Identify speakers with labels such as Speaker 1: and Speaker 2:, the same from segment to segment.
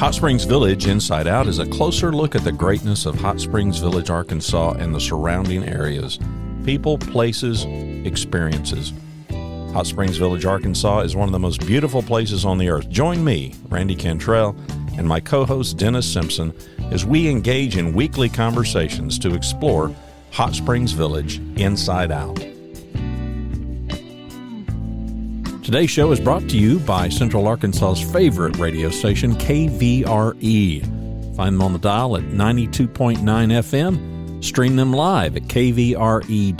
Speaker 1: Hot Springs Village Inside Out is a closer look at the greatness of Hot Springs Village, Arkansas, and the surrounding areas. People, places, experiences. Hot Springs Village, Arkansas is one of the most beautiful places on the earth. Join me, Randy Cantrell, and my co host Dennis Simpson as we engage in weekly conversations to explore Hot Springs Village inside out. Today's show is brought to you by Central Arkansas's favorite radio station, KVRE. Find them on the dial at 92.9 FM. Stream them live at kvre.com.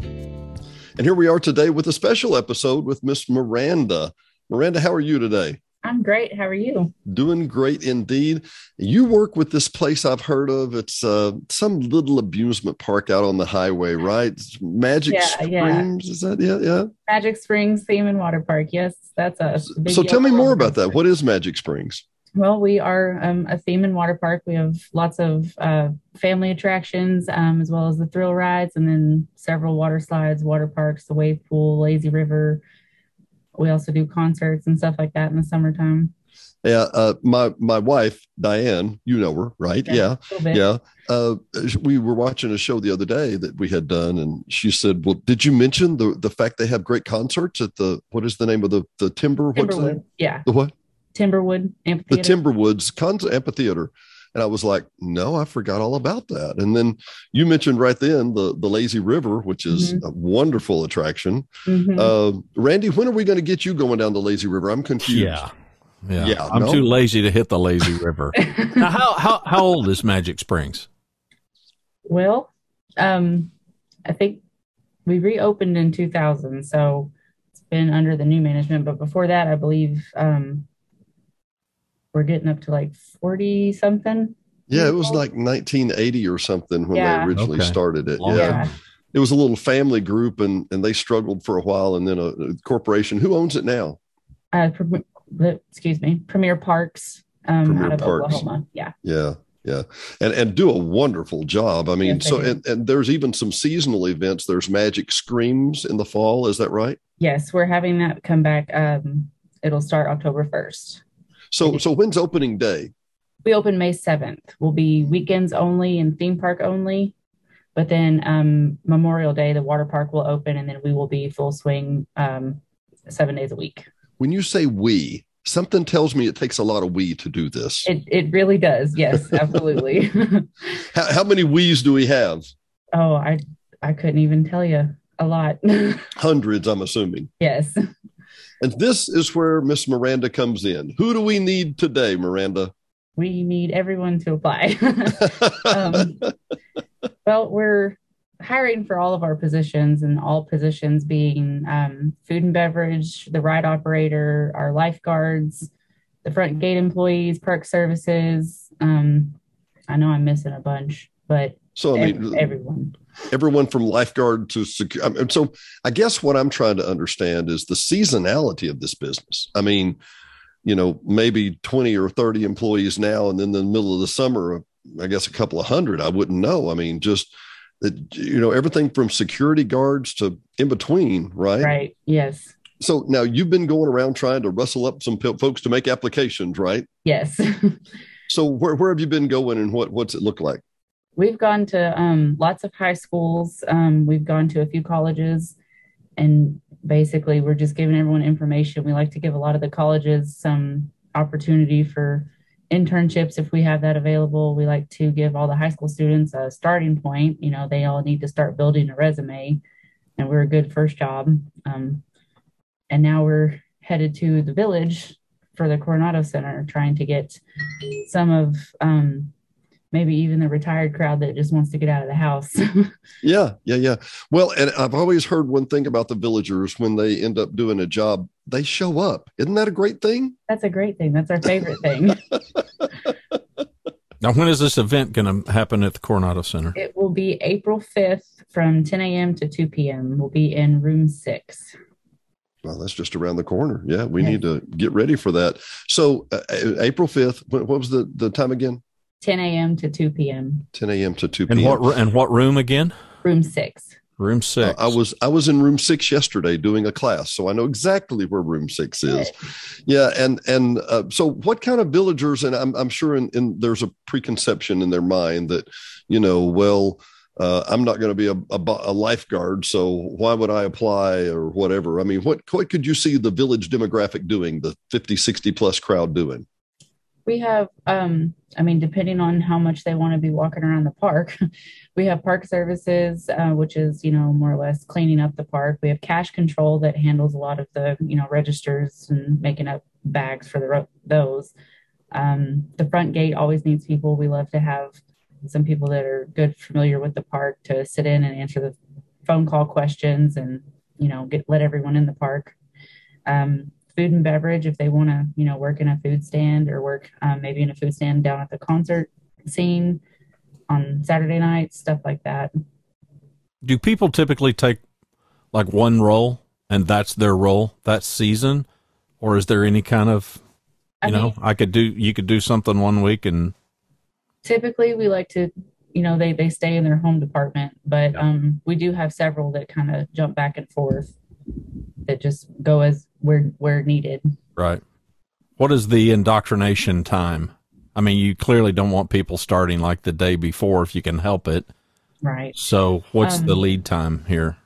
Speaker 2: And here we are today with a special episode with Miss Miranda. Miranda, how are you today?
Speaker 3: I'm great. How are you?
Speaker 2: Doing great indeed. You work with this place I've heard of. It's uh, some little amusement park out on the highway, right? Magic yeah, Springs. Yeah. Is that yeah, yeah?
Speaker 3: Magic Springs Theme and Water Park. Yes, that's us.
Speaker 2: So tell me more about that. What is Magic Springs?
Speaker 3: Well, we are um, a theme and water park. We have lots of uh, family attractions, um, as well as the thrill rides, and then several water slides, water parks, the wave pool, lazy river, we also do concerts and stuff like that in the summertime.
Speaker 2: Yeah, uh, my my wife Diane, you know her, right? Yeah, yeah. yeah. Uh, we were watching a show the other day that we had done, and she said, "Well, did you mention the the fact they have great concerts at the what is the name of the the Timber?
Speaker 3: Timberwood. Yeah,
Speaker 2: the what?
Speaker 3: Timberwood
Speaker 2: Amphitheater. The Timberwoods Con- Amphitheater. And I was like, no, I forgot all about that. And then you mentioned right then the, the lazy river, which is mm-hmm. a wonderful attraction. Mm-hmm. Uh, Randy, when are we going to get you going down the lazy river? I'm confused.
Speaker 1: Yeah. Yeah. yeah I'm no? too lazy to hit the lazy river. now, how, how, how old is Magic Springs?
Speaker 3: Well, um, I think we reopened in 2000. So it's been under the new management. But before that, I believe um, we're getting up to like 40 something.
Speaker 2: Yeah, it was like 1980 or something when yeah. they originally okay. started it. Yeah. yeah. It was a little family group and, and they struggled for a while. And then a, a corporation, who owns it now?
Speaker 3: Uh, excuse me, Premier Parks um, Premier out of Parks. Oklahoma. Yeah.
Speaker 2: Yeah. Yeah. And, and do a wonderful job. I mean, yes, so, and, and there's even some seasonal events. There's Magic Screams in the fall. Is that right?
Speaker 3: Yes. We're having that come back. Um, it'll start October 1st.
Speaker 2: So, so when's opening day?
Speaker 3: We open May 7th. We'll be weekends only and theme park only. But then um, Memorial Day, the water park will open, and then we will be full swing um, seven days a week.
Speaker 2: When you say we, something tells me it takes a lot of we to do this.
Speaker 3: It, it really does. Yes, absolutely.
Speaker 2: how, how many we's do we have?
Speaker 3: Oh, I I couldn't even tell you. A lot.
Speaker 2: Hundreds, I'm assuming.
Speaker 3: Yes.
Speaker 2: And this is where Miss Miranda comes in. Who do we need today, Miranda?
Speaker 3: We need everyone to apply. um, well, we're hiring for all of our positions, and all positions being um, food and beverage, the ride operator, our lifeguards, the front gate employees, park services. Um, I know I'm missing a bunch, but so I mean, everyone
Speaker 2: everyone from lifeguard to secure. Um, and so I guess what I'm trying to understand is the seasonality of this business. I mean, you know, maybe 20 or 30 employees now, and then in the middle of the summer, I guess a couple of hundred. I wouldn't know. I mean, just that, you know, everything from security guards to in between, right?
Speaker 3: Right. Yes.
Speaker 2: So now you've been going around trying to rustle up some folks to make applications, right?
Speaker 3: Yes.
Speaker 2: so where, where have you been going and what, what's it look like?
Speaker 3: we've gone to um, lots of high schools. Um, we've gone to a few colleges, and basically, we're just giving everyone information. We like to give a lot of the colleges some opportunity for internships if we have that available. We like to give all the high school students a starting point. You know, they all need to start building a resume, and we're a good first job. Um, and now we're headed to the village for the Coronado Center, trying to get some of um, maybe even the retired crowd that just wants to get out of the house.
Speaker 2: yeah, yeah, yeah. Well, and I've always heard one thing about the villagers when they end up doing a job, they show up. Isn't that a great thing?
Speaker 3: That's a great thing. That's our favorite thing.
Speaker 1: now, when is this event going to happen at the Coronado Center?
Speaker 3: It will be April 5th from 10 a.m. to 2 p.m. We'll be in room six.
Speaker 2: Well, that's just around the corner. Yeah, we yes. need to get ready for that. So, uh, April 5th, what was the, the time again?
Speaker 3: 10 a.m. to 2 p.m.
Speaker 2: 10 a.m. to 2 p.m.
Speaker 1: And what and what room again?
Speaker 3: Room six.
Speaker 1: room six.
Speaker 2: Uh, I was I was in room six yesterday doing a class, so I know exactly where room six is. Yeah, and and uh, so what kind of villagers? And I'm I'm sure in, in there's a preconception in their mind that you know well. Uh, I'm not going to be a, a, a, lifeguard, so why would I apply or whatever? I mean, what what could you see the village demographic doing, the 50, 60 plus crowd doing?
Speaker 3: we have um i mean depending on how much they want to be walking around the park we have park services uh, which is you know more or less cleaning up the park we have cash control that handles a lot of the you know registers and making up bags for the those um, the front gate always needs people we love to have some people that are good familiar with the park to sit in and answer the phone call questions and you know get let everyone in the park um, food and beverage if they want to, you know, work in a food stand or work um, maybe in a food stand down at the concert scene on Saturday nights, stuff like that.
Speaker 1: Do people typically take like one role and that's their role that season, or is there any kind of, you I know, I could do you could do something one week and.
Speaker 3: Typically, we like to you know they they stay in their home department but um we do have several that kind of jump back and forth that just go as where where needed.
Speaker 1: Right. What is the indoctrination time? I mean, you clearly don't want people starting like the day before if you can help it.
Speaker 3: Right.
Speaker 1: So, what's um, the lead time here?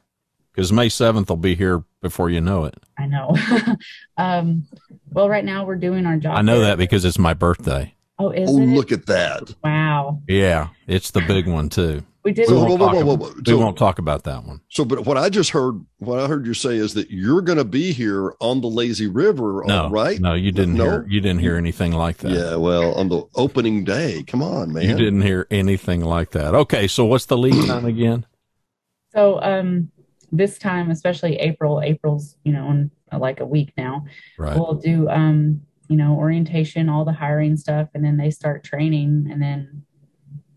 Speaker 1: Because May 7th will be here before you know it.
Speaker 3: I know. um, well, right now we're doing our job.
Speaker 1: I know that because it's my birthday.
Speaker 3: Oh, is
Speaker 2: oh,
Speaker 3: it?
Speaker 2: look at that.
Speaker 3: Wow.
Speaker 1: Yeah, it's the big one, too.
Speaker 3: We did. So, whoa,
Speaker 1: whoa, whoa, we so, won't talk about that one.
Speaker 2: So, but what I just heard, what I heard you say is that you're going to be here on the lazy river,
Speaker 1: no,
Speaker 2: right?
Speaker 1: No, you didn't no? hear. You didn't hear anything like that.
Speaker 2: Yeah, well, on the opening day. Come on, man.
Speaker 1: You didn't hear anything like that. Okay, so what's the lead time again?
Speaker 3: So, um, this time, especially April. April's, you know, in like a week now.
Speaker 1: Right.
Speaker 3: We'll do, um, you know, orientation, all the hiring stuff, and then they start training, and then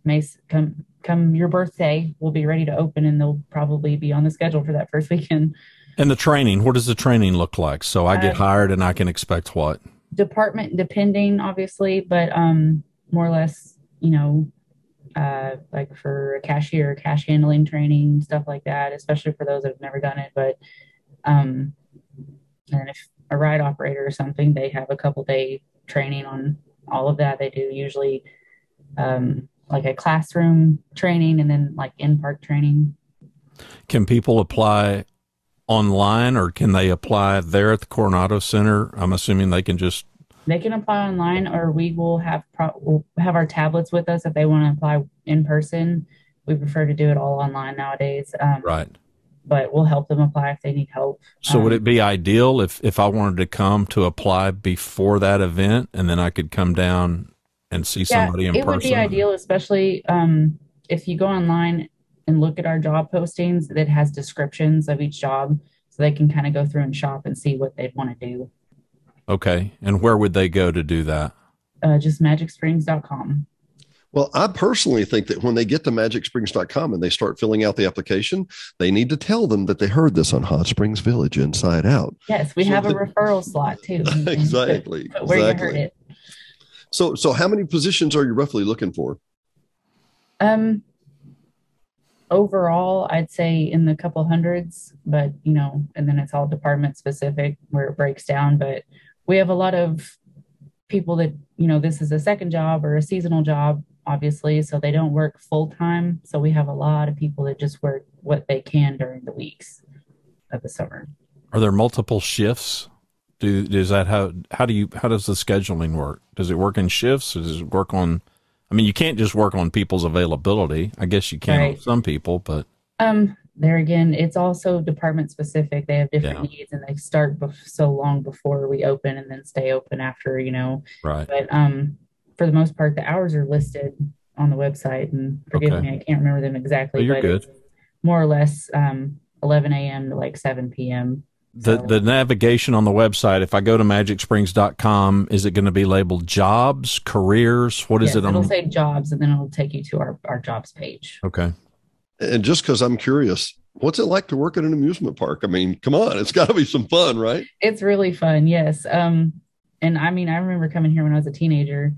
Speaker 3: May come come your birthday, we'll be ready to open and they'll probably be on the schedule for that first weekend.
Speaker 1: And the training, what does the training look like? So I get uh, hired and I can expect what?
Speaker 3: Department depending, obviously, but um, more or less, you know, uh, like for a cashier, cash handling training, stuff like that, especially for those that have never done it. But um, and if a ride operator or something, they have a couple day training on all of that. They do usually um, like a classroom training and then like in park training.
Speaker 1: Can people apply online or can they apply there at the Coronado Center? I'm assuming they can just
Speaker 3: they can apply online or we will have pro- we'll have our tablets with us if they want to apply in person. We prefer to do it all online nowadays. Um,
Speaker 1: right.
Speaker 3: But we'll help them apply if they need help.
Speaker 1: So um, would it be ideal if if I wanted to come to apply before that event and then I could come down and see yeah, somebody in
Speaker 3: it
Speaker 1: person?
Speaker 3: It would be ideal, especially um, if you go online and look at our job postings that has descriptions of each job so they can kind of go through and shop and see what they'd want to do.
Speaker 1: Okay. And where would they go to do that?
Speaker 3: Uh, just magicsprings.com.
Speaker 2: Well, I personally think that when they get to magicsprings.com and they start filling out the application, they need to tell them that they heard this on Hot Springs Village Inside Out.
Speaker 3: Yes, we so have a referral slot too.
Speaker 2: exactly.
Speaker 3: But, but where
Speaker 2: exactly.
Speaker 3: you heard it.
Speaker 2: So, so how many positions are you roughly looking for?
Speaker 3: Um, overall, I'd say in the couple hundreds, but you know, and then it's all department specific where it breaks down. But we have a lot of people that you know this is a second job or a seasonal job, obviously, so they don't work full time. So we have a lot of people that just work what they can during the weeks of the summer.
Speaker 1: Are there multiple shifts? Do is that how how do you how does the scheduling work? Does it work in shifts? Does it work on? I mean, you can't just work on people's availability. I guess you can right. on some people, but
Speaker 3: um, there again, it's also department specific. They have different yeah. needs, and they start bef- so long before we open, and then stay open after. You know,
Speaker 1: right?
Speaker 3: But um, for the most part, the hours are listed on the website. And forgive okay. me, I can't remember them exactly.
Speaker 1: But you're good.
Speaker 3: More or less, um, 11 a.m. to like 7 p.m.
Speaker 1: The the navigation on the website, if I go to magicsprings.com, is it going to be labeled jobs, careers? What is
Speaker 3: yes,
Speaker 1: it?
Speaker 3: On? It'll say jobs and then it'll take you to our, our jobs page.
Speaker 1: Okay.
Speaker 2: And just because I'm curious, what's it like to work at an amusement park? I mean, come on, it's got to be some fun, right?
Speaker 3: It's really fun, yes. Um, and I mean, I remember coming here when I was a teenager,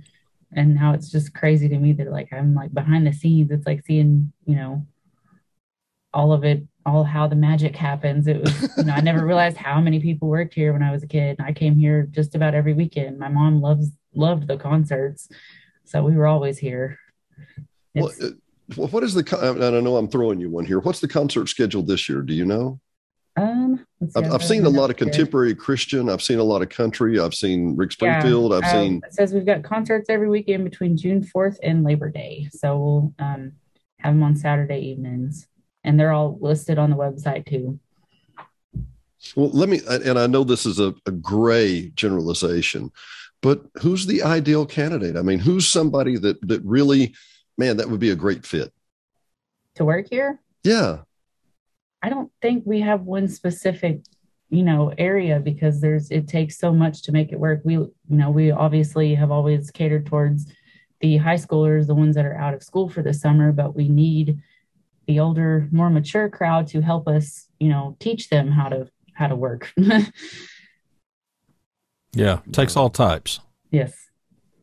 Speaker 3: and now it's just crazy to me that like I'm like behind the scenes. It's like seeing, you know, all of it all how the magic happens. It was, you know, I never realized how many people worked here when I was a kid. I came here just about every weekend. My mom loves loved the concerts, so we were always here.
Speaker 2: Well, uh, what is the? I don't know. I'm throwing you one here. What's the concert schedule this year? Do you know?
Speaker 3: Um,
Speaker 2: I've, I've seen a lot of contemporary Christian. I've seen a lot of country. I've seen Rick Springfield.
Speaker 3: Yeah,
Speaker 2: I've
Speaker 3: um,
Speaker 2: seen.
Speaker 3: It says we've got concerts every weekend between June 4th and Labor Day. So we'll um, have them on Saturday evenings, and they're all listed on the website too.
Speaker 2: Well, let me, and I know this is a, a gray generalization, but who's the ideal candidate? I mean, who's somebody that that really, man, that would be a great fit
Speaker 3: To work here,
Speaker 2: Yeah,
Speaker 3: I don't think we have one specific, you know, area because there's it takes so much to make it work. We, you know, we obviously have always catered towards the high schoolers, the ones that are out of school for the summer, but we need the older, more mature crowd to help us, you know, teach them how to how to work.
Speaker 1: Yeah, takes all types.
Speaker 3: yes.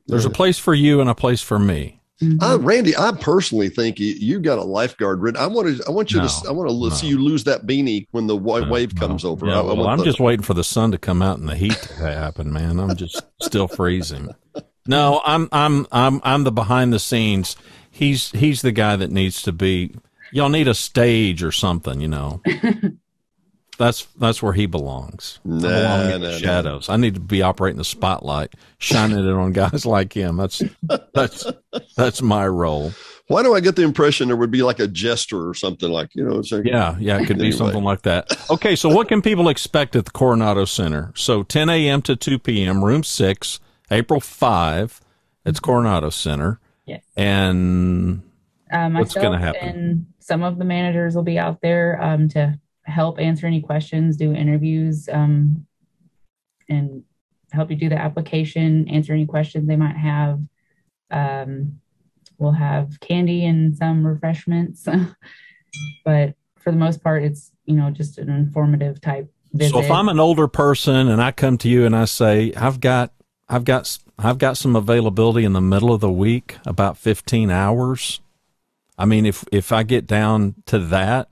Speaker 1: There's a place for you and a place for me.
Speaker 3: Mhm.
Speaker 2: Uh, Randy, I personally think you, you got a lifeguard. written. I want to. I want you
Speaker 1: No,
Speaker 2: to. I want to
Speaker 1: no.
Speaker 2: see you lose that beanie when the wa-
Speaker 1: No,
Speaker 2: wave
Speaker 1: no.
Speaker 2: comes over.
Speaker 1: Yeah,
Speaker 2: I, I
Speaker 1: well,
Speaker 2: want
Speaker 1: I'm
Speaker 2: the-
Speaker 1: just waiting for the sun to come out and the heat to happen, man. I'm just still freezing. No, I'm I'm I'm I'm the behind the scenes. He's he's the guy that needs to be. Y'all need a stage or something, you know. That's that's where he belongs. I
Speaker 2: Nah,
Speaker 1: belong in
Speaker 2: nah,
Speaker 1: the
Speaker 2: nah.
Speaker 1: shadows. I need to be operating the spotlight, shining it on guys like him. That's that's that's my role.
Speaker 2: Why do I get the impression there would be like a jester or something like you know? Like,
Speaker 1: Yeah, yeah, it could be something like that. Okay, so what can people expect at the Coronado Center? So 10 a.m. to 2 p.m., room six, April 5. It's Coronado Center.
Speaker 3: Yes.
Speaker 1: And
Speaker 3: Um,
Speaker 1: What's gonna happen?
Speaker 3: And some of the managers will be out there um, to help answer any questions, do interviews, um, and help you do the application, answer any questions they might have. Um, we'll have candy and some refreshments, but for the most part, it's you know just an informative type visit.
Speaker 1: so if I'm an older person and I come to you and I say, I've got, I've got, I've got some availability in the middle of the week, about 15 hours. I mean, if, if I get down to that,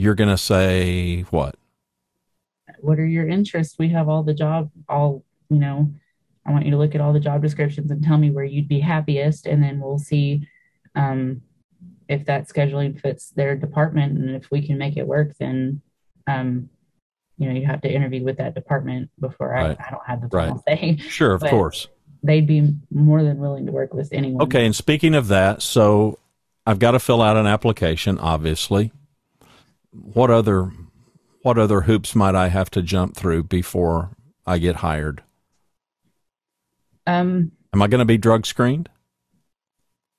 Speaker 1: you're going to say what?
Speaker 3: what are your interests? We have all the job, all, you know, I want you to look at all the job descriptions and tell me where you'd be happiest. And then we'll see um, if that scheduling fits their department. And if we can make it work, then, um, you know, you have to interview with that department before I,
Speaker 1: Right.
Speaker 3: I don't have the
Speaker 1: Right.
Speaker 3: final say.
Speaker 1: Sure, of
Speaker 3: But-
Speaker 1: course.
Speaker 3: They'd be more than willing to work with anyone.
Speaker 1: Okay, and speaking of that, so I've got to fill out an application, obviously. What other what other hoops might I have to jump through before I get hired?
Speaker 3: Um,
Speaker 1: Am I going to be drug screened?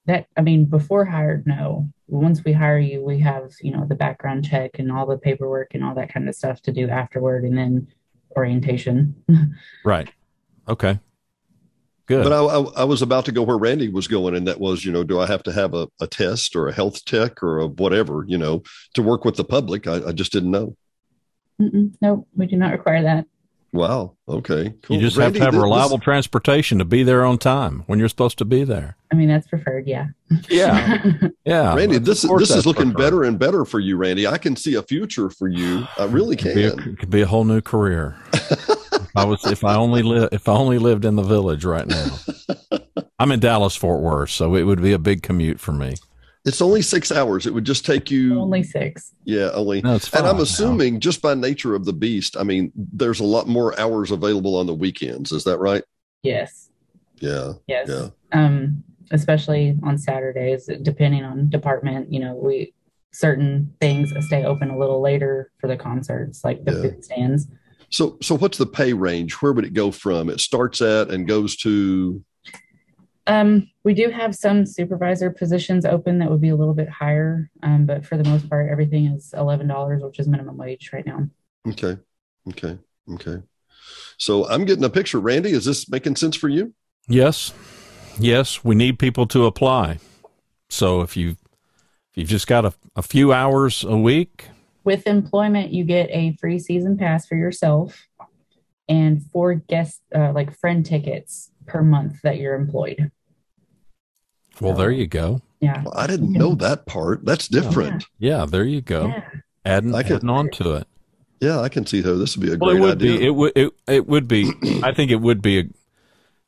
Speaker 3: that I mean, before hired, no. Once we hire you, we have you know the background check and all the paperwork and all that kind of stuff to do afterward, and then orientation.
Speaker 1: Right. Okay. Good.
Speaker 2: But I, I, I was about to go where Randy was going, and that was, you know, do I have to have a, a test or a health tech or a whatever, you know, to work with the public? I, I just didn't know.
Speaker 3: Mm-mm, no, we do not require that.
Speaker 2: Wow. Okay. Cool.
Speaker 1: you just
Speaker 2: Randy,
Speaker 1: have to have
Speaker 2: this-
Speaker 1: reliable transportation to be there on time when you're supposed to be there.
Speaker 3: I mean, that's preferred. Yeah.
Speaker 1: Yeah. Yeah.
Speaker 2: Randy,
Speaker 1: Of
Speaker 2: this is this is looking
Speaker 1: preferred.
Speaker 2: better and better for you, Randy. I can see a future for you. I really
Speaker 1: Could be, a,
Speaker 2: can.
Speaker 1: could be a whole new career. if I was, if I only live, if I only lived in the village right now. I'm in Dallas, Fort Worth, so it would be a big commute for me.
Speaker 2: It's only six hours. It would just take you.
Speaker 3: Only six.
Speaker 2: yeah, only.
Speaker 1: No, it's
Speaker 2: and I'm
Speaker 1: now.
Speaker 2: assuming just by nature of the beast, I mean, there's a lot more hours available on the weekends. Is that right?
Speaker 3: Yes.
Speaker 2: Yeah.
Speaker 3: Yes.
Speaker 2: Yeah.
Speaker 3: Um, especially on Saturdays, depending on department, you know, we certain things stay open a little later for the concerts, like the
Speaker 2: Yeah.
Speaker 3: food stands.
Speaker 2: So, so what's the pay range? Where would it go from? It starts at and goes to.
Speaker 3: Um, we do have some supervisor positions open that would be a little bit higher, um, but for the most part, everything is eleven dollars, which is minimum wage right now.
Speaker 2: Okay. Okay. Okay. So I'm getting a picture. Randy, is this making sense for you?
Speaker 1: Yes, yes, we need people to apply. So if you if you've just got a, a few hours a week,
Speaker 3: With employment, you get a free season pass for yourself and four guest, uh, like friend tickets per month that you're employed.
Speaker 1: well, there you go.
Speaker 3: Yeah.
Speaker 2: Well, I didn't know that part. That's different.
Speaker 1: Yeah, there you go.
Speaker 3: Yeah.
Speaker 1: adding,
Speaker 2: I can-
Speaker 1: adding on to it.
Speaker 2: Yeah, I can see how this would be a
Speaker 1: Well,
Speaker 2: great
Speaker 1: it would
Speaker 2: idea.
Speaker 1: be. It would. It, it would be. I think it would be a.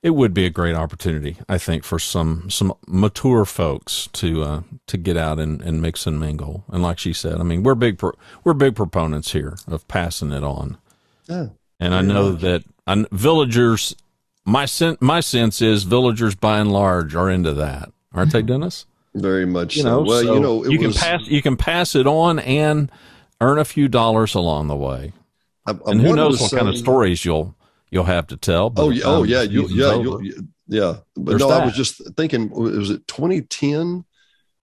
Speaker 1: It would be a great opportunity. I think for some some mature folks to uh, to get out and, and mix and mingle. And like she said, I mean, we're big pro, we're big proponents here of passing it on.
Speaker 2: Yeah.
Speaker 1: And I know that I, villagers. My sen- my sense is villagers by and large are into that, aren't they, Dennis?
Speaker 2: Very much
Speaker 1: You
Speaker 2: so.
Speaker 1: know,
Speaker 2: well,
Speaker 1: so
Speaker 2: you know, it
Speaker 1: you
Speaker 2: was,
Speaker 1: can pass you can pass it on and earn a few dollars along the way.
Speaker 2: I, I
Speaker 1: and who knows
Speaker 2: to
Speaker 1: what kind of stories you'll you'll have to tell. by
Speaker 2: Oh,
Speaker 1: the
Speaker 2: yeah, oh yeah, you, yeah,
Speaker 1: over.
Speaker 2: you, yeah. But
Speaker 1: There's
Speaker 2: no, I was just thinking, was it 2010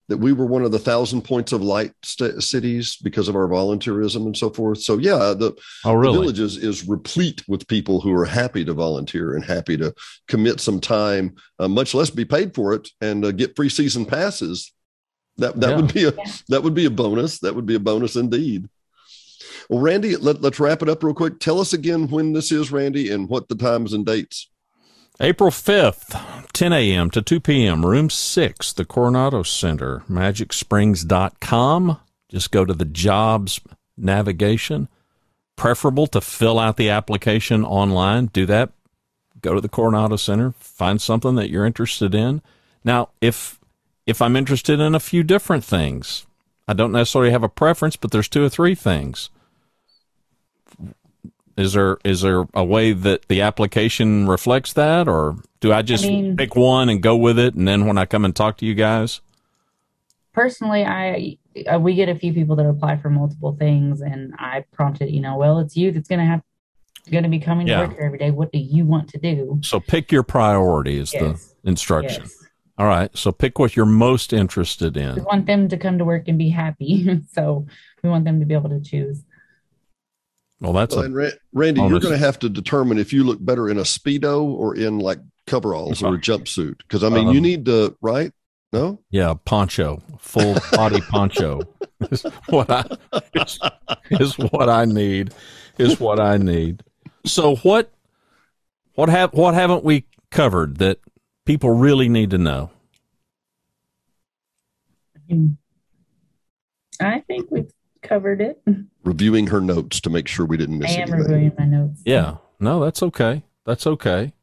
Speaker 2: that we were one of the thousand points of light st- cities because of our volunteerism and so forth? So yeah, the,
Speaker 1: oh
Speaker 2: the
Speaker 1: really?
Speaker 2: villages is replete with people who are happy to volunteer and happy to commit some time, uh, much less be paid for it, and uh, get free season passes. That that
Speaker 1: Yeah.
Speaker 2: would be a
Speaker 3: Yeah.
Speaker 2: that would be a bonus. That would be a bonus indeed. Well, Randy, let, let's wrap it up real quick. Tell us again when this is, Randy, and what the times and dates.
Speaker 1: April 5th, 10 a.m. to 2 p.m., room 6, the Coronado Center, magicsprings.com. Just go to the jobs navigation. Preferable to fill out the application online. Do that. Go to the Coronado Center, find something that you're interested in. Now, if if I'm interested in a few different things, I don't necessarily have a preference, but there's two or three things. Is there is there a way that the application reflects that, or do I just
Speaker 3: mean-
Speaker 1: pick one and go with it, and then when I come and talk to you guys,
Speaker 3: personally i uh, we get a few people that apply for multiple things and i prompted you know well it's you that's going to have going to be coming
Speaker 1: Yeah.
Speaker 3: to work here every day what do you want to do
Speaker 1: so pick your priority is
Speaker 3: Yes.
Speaker 1: the instruction.
Speaker 3: yes
Speaker 1: All right, so pick what you're most interested in.
Speaker 3: we want them to come to work and be happy so we want them to be able to choose
Speaker 1: Well, that's
Speaker 2: Well,
Speaker 1: a
Speaker 2: and Ra- Randy, you're going to have to determine if you look better in a speedo or in like coveralls or a jumpsuit. Because I mean, you
Speaker 1: Um,
Speaker 2: need to, right? No,
Speaker 1: yeah poncho, full body poncho is what I is, is what I need is what I need. So what what have what haven't we covered that people really need to know?
Speaker 3: I think we've covered it
Speaker 2: reviewing her notes to make sure we didn't miss
Speaker 3: i am
Speaker 2: anything.
Speaker 3: reviewing my notes
Speaker 1: Yeah, no, that's okay. That's okay.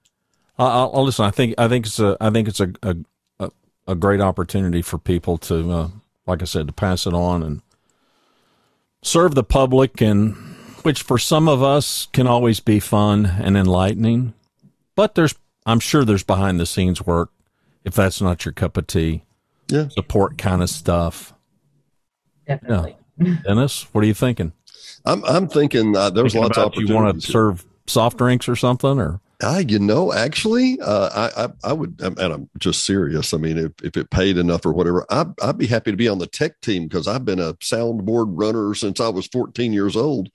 Speaker 1: I- I'll, I'll listen. I think I think it's a I think it's a a, a, a great opportunity for people to, uh, like I said, to pass it on and serve the public, and which for some of us can always be fun and enlightening. But there's, I'm sure there's behind the scenes work if that's not your cup of tea.
Speaker 2: Yeah.
Speaker 1: Support kind of stuff.
Speaker 3: definitely
Speaker 1: Dennis, what are you thinking?
Speaker 2: I'm I'm thinking uh, there's
Speaker 1: Thinking
Speaker 2: lots of
Speaker 1: about you want to serve soft drinks or something, or
Speaker 2: Ah, you know, actually, uh, I, I I would, and I'm just serious. I mean, if, if it paid enough or whatever, I'd, I'd be happy to be on the tech team because I've been a soundboard runner since I was 14 years old.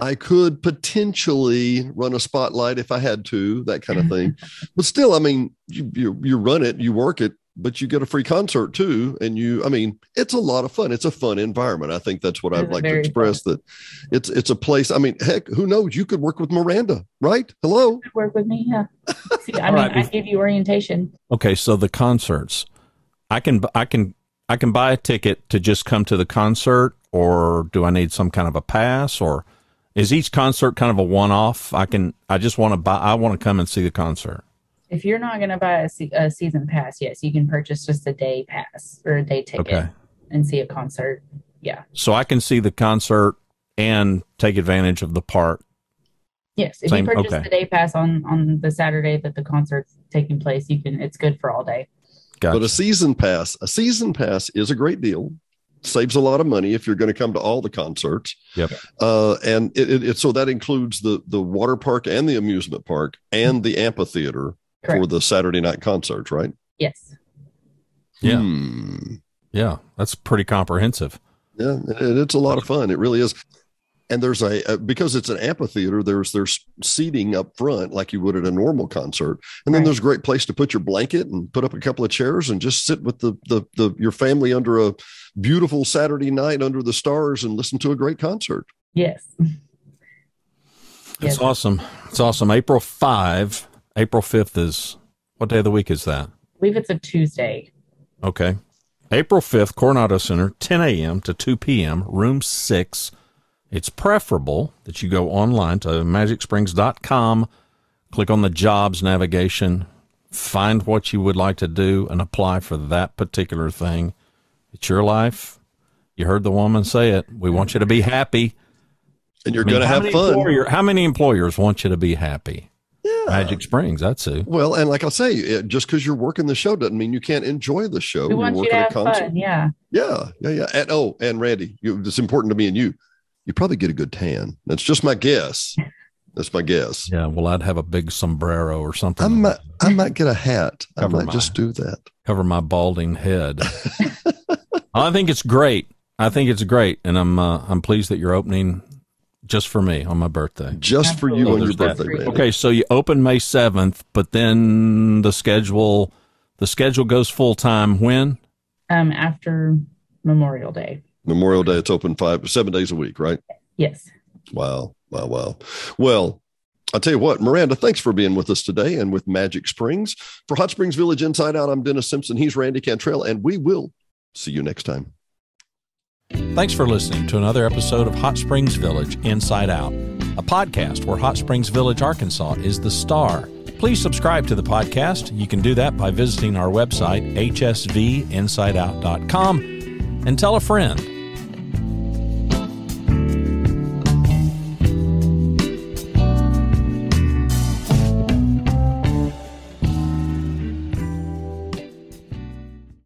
Speaker 2: I could potentially run a spotlight if I had to, that kind of thing. but still, I mean, you, you you run it, you work it, but you get a free concert too, and you, I mean, it's a lot of fun. It's a fun environment. I think that's what
Speaker 3: It
Speaker 2: I'd like to
Speaker 3: very
Speaker 2: express. That it's it's a place. I mean, heck, who knows? You could work with Miranda, right? Hello.
Speaker 3: work with me yeah See, i mean
Speaker 1: right,
Speaker 3: i
Speaker 1: bef-
Speaker 3: give you orientation
Speaker 1: Okay, so the concerts, I can I can I can buy a ticket to just come to the concert, or do I need some kind of a pass, or is each concert kind of a one off? I can I just want to buy I want to come and see the concert.
Speaker 3: If you're not going to buy a, se- a season pass yes you can purchase just a day pass or a day ticket
Speaker 1: Okay,
Speaker 3: and see a concert yeah
Speaker 1: so I can see the concert and take advantage of the park.
Speaker 3: Yes, if
Speaker 1: Same-
Speaker 3: you purchase
Speaker 1: okay.
Speaker 3: the day pass on on the Saturday that the concert's taking place, you can. It's good for all day.
Speaker 1: Gotcha.
Speaker 2: But a season pass, a season pass is a great deal. Saves a lot of money if you're going to come to all the concerts.
Speaker 1: Yep.
Speaker 2: Uh, and it, it, it so that includes the the water park and the amusement park and the amphitheater for the Saturday night concerts, right?
Speaker 3: Yes,
Speaker 1: Yeah.
Speaker 2: Hmm.
Speaker 1: yeah, that's pretty comprehensive.
Speaker 2: Yeah, it, it's a lot of fun. It really is. And there's a uh, because it's an amphitheater. There's there's seating up front like you would at a normal concert, and then
Speaker 3: Right.
Speaker 2: there's a great place to put your blanket and put up a couple of chairs and just sit with the the, the your family under a beautiful Saturday night under the stars and listen to a great concert.
Speaker 3: yes,
Speaker 1: It's
Speaker 3: Yes.
Speaker 1: awesome. It's awesome. April five, April fifth is what day of the week is that?
Speaker 3: I believe it's a Tuesday.
Speaker 1: Okay. April 5th, Coronado Center, 10 a.m. to 2 p.m., room 6. It's preferable that you go online to magicsprings.com, click on the jobs navigation, find what you would like to do, and apply for that particular thing. It's your life. You heard the woman say it. We want you to be happy.
Speaker 2: And you're
Speaker 1: I mean,
Speaker 2: going to have fun.
Speaker 1: how many employers want you to be happy?
Speaker 2: Yeah.
Speaker 1: Magic Springs, that's who.
Speaker 2: Well, and like I say, it, just because you're working the show doesn't mean you can't enjoy the show.
Speaker 3: We
Speaker 2: You're
Speaker 3: want you to have
Speaker 2: concert.
Speaker 3: fun. Yeah.
Speaker 2: Yeah, yeah, yeah. And oh, and Randy, you, it's important to me and you. You probably get a good tan. That's just my guess. That's my guess.
Speaker 1: Yeah, well, I'd have a big sombrero or something.
Speaker 2: I might, I might get a hat. I
Speaker 1: Cover
Speaker 2: might
Speaker 1: my-
Speaker 2: just do that.
Speaker 1: cover my balding head. I think it's great. I think it's great, and I'm uh, I'm pleased that you're opening just for me on my birthday.
Speaker 2: Just for you on your birthday, Randy.
Speaker 1: Okay, so you open May seventh, but then the schedule the schedule goes full time when?
Speaker 3: Um, after Memorial Day.
Speaker 2: Memorial Day, it's open five, seven days a week, right?
Speaker 3: Yes.
Speaker 2: Wow, wow, wow. Well, I'll tell you what, Miranda, thanks for being with us today and with Magic Springs. For Hot Springs Village Inside Out, I'm Dennis Simpson. He's Randy Cantrell, and we will see you next time.
Speaker 1: Thanks for listening to another episode of Hot Springs Village Inside Out, a podcast where Hot Springs Village, Arkansas is the star. Please subscribe to the podcast. You can do that by visiting our website, hsvinsideout.com, and tell a friend.